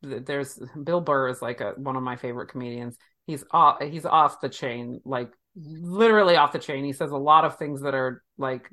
B: there's bill burr is like a, one of my favorite comedians he's off he's off the chain like literally off the chain he says a lot of things that are like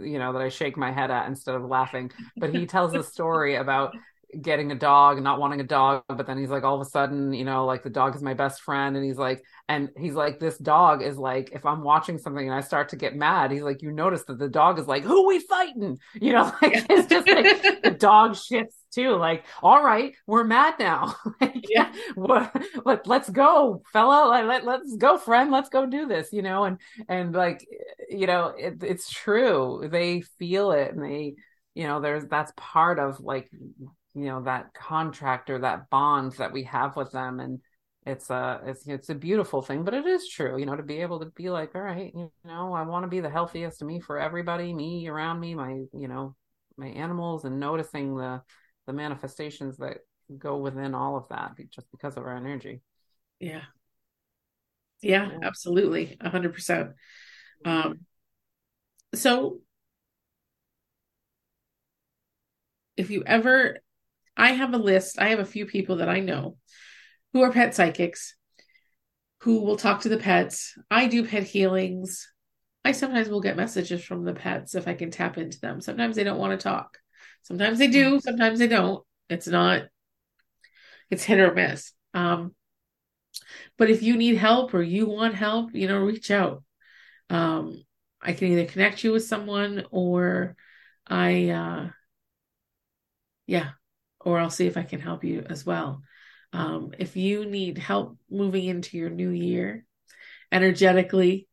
B: you know that I shake my head at instead of laughing. But he tells a story about getting a dog and not wanting a dog but then he's like all of a sudden you know like the dog is my best friend and he's like and he's like this dog is like if i'm watching something and i start to get mad he's like you notice that the dog is like who we fighting you know like it's just like the dog shifts too. Like, all right, we're mad now. like, yeah, what, let, let's go, fella. Let, let, let's go, friend. Let's go do this, you know? And, and like, you know, it, it's true. They feel it and they, you know, there's, that's part of like, you know, that contract or that bond that we have with them. And, it's a it's it's a beautiful thing but it is true you know to be able to be like all right you know i want to be the healthiest of me for everybody me around me my you know my animals and noticing the the manifestations that go within all of that just because of our energy.
A: Yeah. Yeah, yeah. absolutely. A hundred percent. Um, so if you ever, I have a list, I have a few people that I know who are pet psychics who will talk to the pets. I do pet healings. I sometimes will get messages from the pets if I can tap into them. Sometimes they don't want to talk. Sometimes they do, sometimes they don't. It's not, it's hit or miss. Um, but if you need help or you want help, you know, reach out. Um, I can either connect you with someone or I, uh, yeah, or I'll see if I can help you as well. Um, if you need help moving into your new year energetically,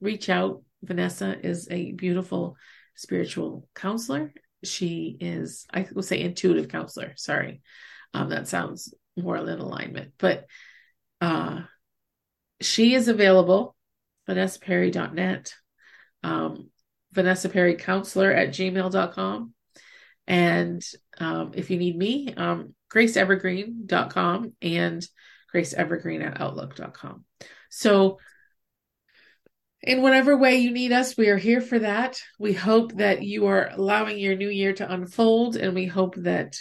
A: reach out. Vanessa is a beautiful spiritual counselor she is, I will say intuitive counselor. Sorry. Um, that sounds more in alignment, but uh, she is available, vanessaperry.net, um, Vanessa Perry counselor at gmail.com. And um, if you need me, um, graceevergreen.com and graceevergreen at outlook.com. So in whatever way you need us, we are here for that. We hope that you are allowing your new year to unfold, and we hope that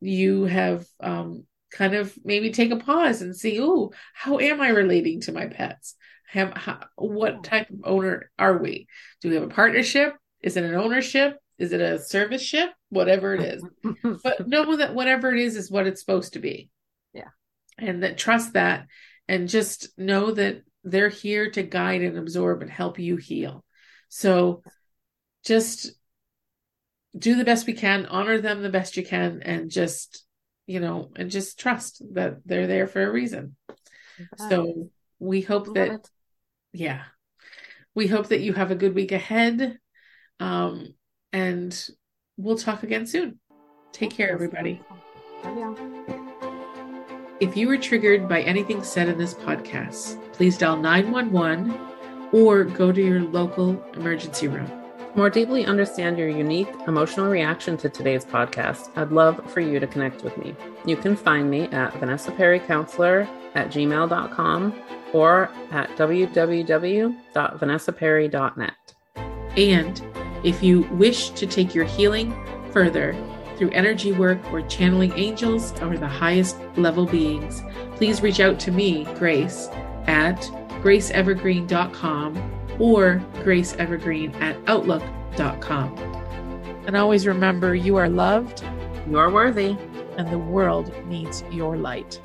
A: you have um, kind of maybe take a pause and see, oh, how am I relating to my pets? Have, how, what type of owner are we? Do we have a partnership? Is it an ownership? Is it a service ship? Whatever it is. but know that whatever it is is what it's supposed to be.
B: Yeah.
A: And that trust that and just know that they're here to guide and absorb and help you heal. So just do the best we can, honor them the best you can, and just, you know, and just trust that they're there for a reason. Okay. So we hope Love that, it. yeah, we hope that you have a good week ahead. Um, and we'll talk again soon. Take care, everybody. If you were triggered by anything said in this podcast, please dial 911 or go to your local emergency room.
B: To more deeply understand your unique emotional reaction to today's podcast, I'd love for you to connect with me. You can find me at Vanessa Perry Counselor at gmail.com or at www.vanessaperry.net.
A: And if you wish to take your healing further through energy work or channeling angels or the highest level beings, please reach out to me, Grace, at graceevergreen.com or graceevergreen at outlook.com. And always remember you are loved,
B: you're worthy,
A: and the world needs your light.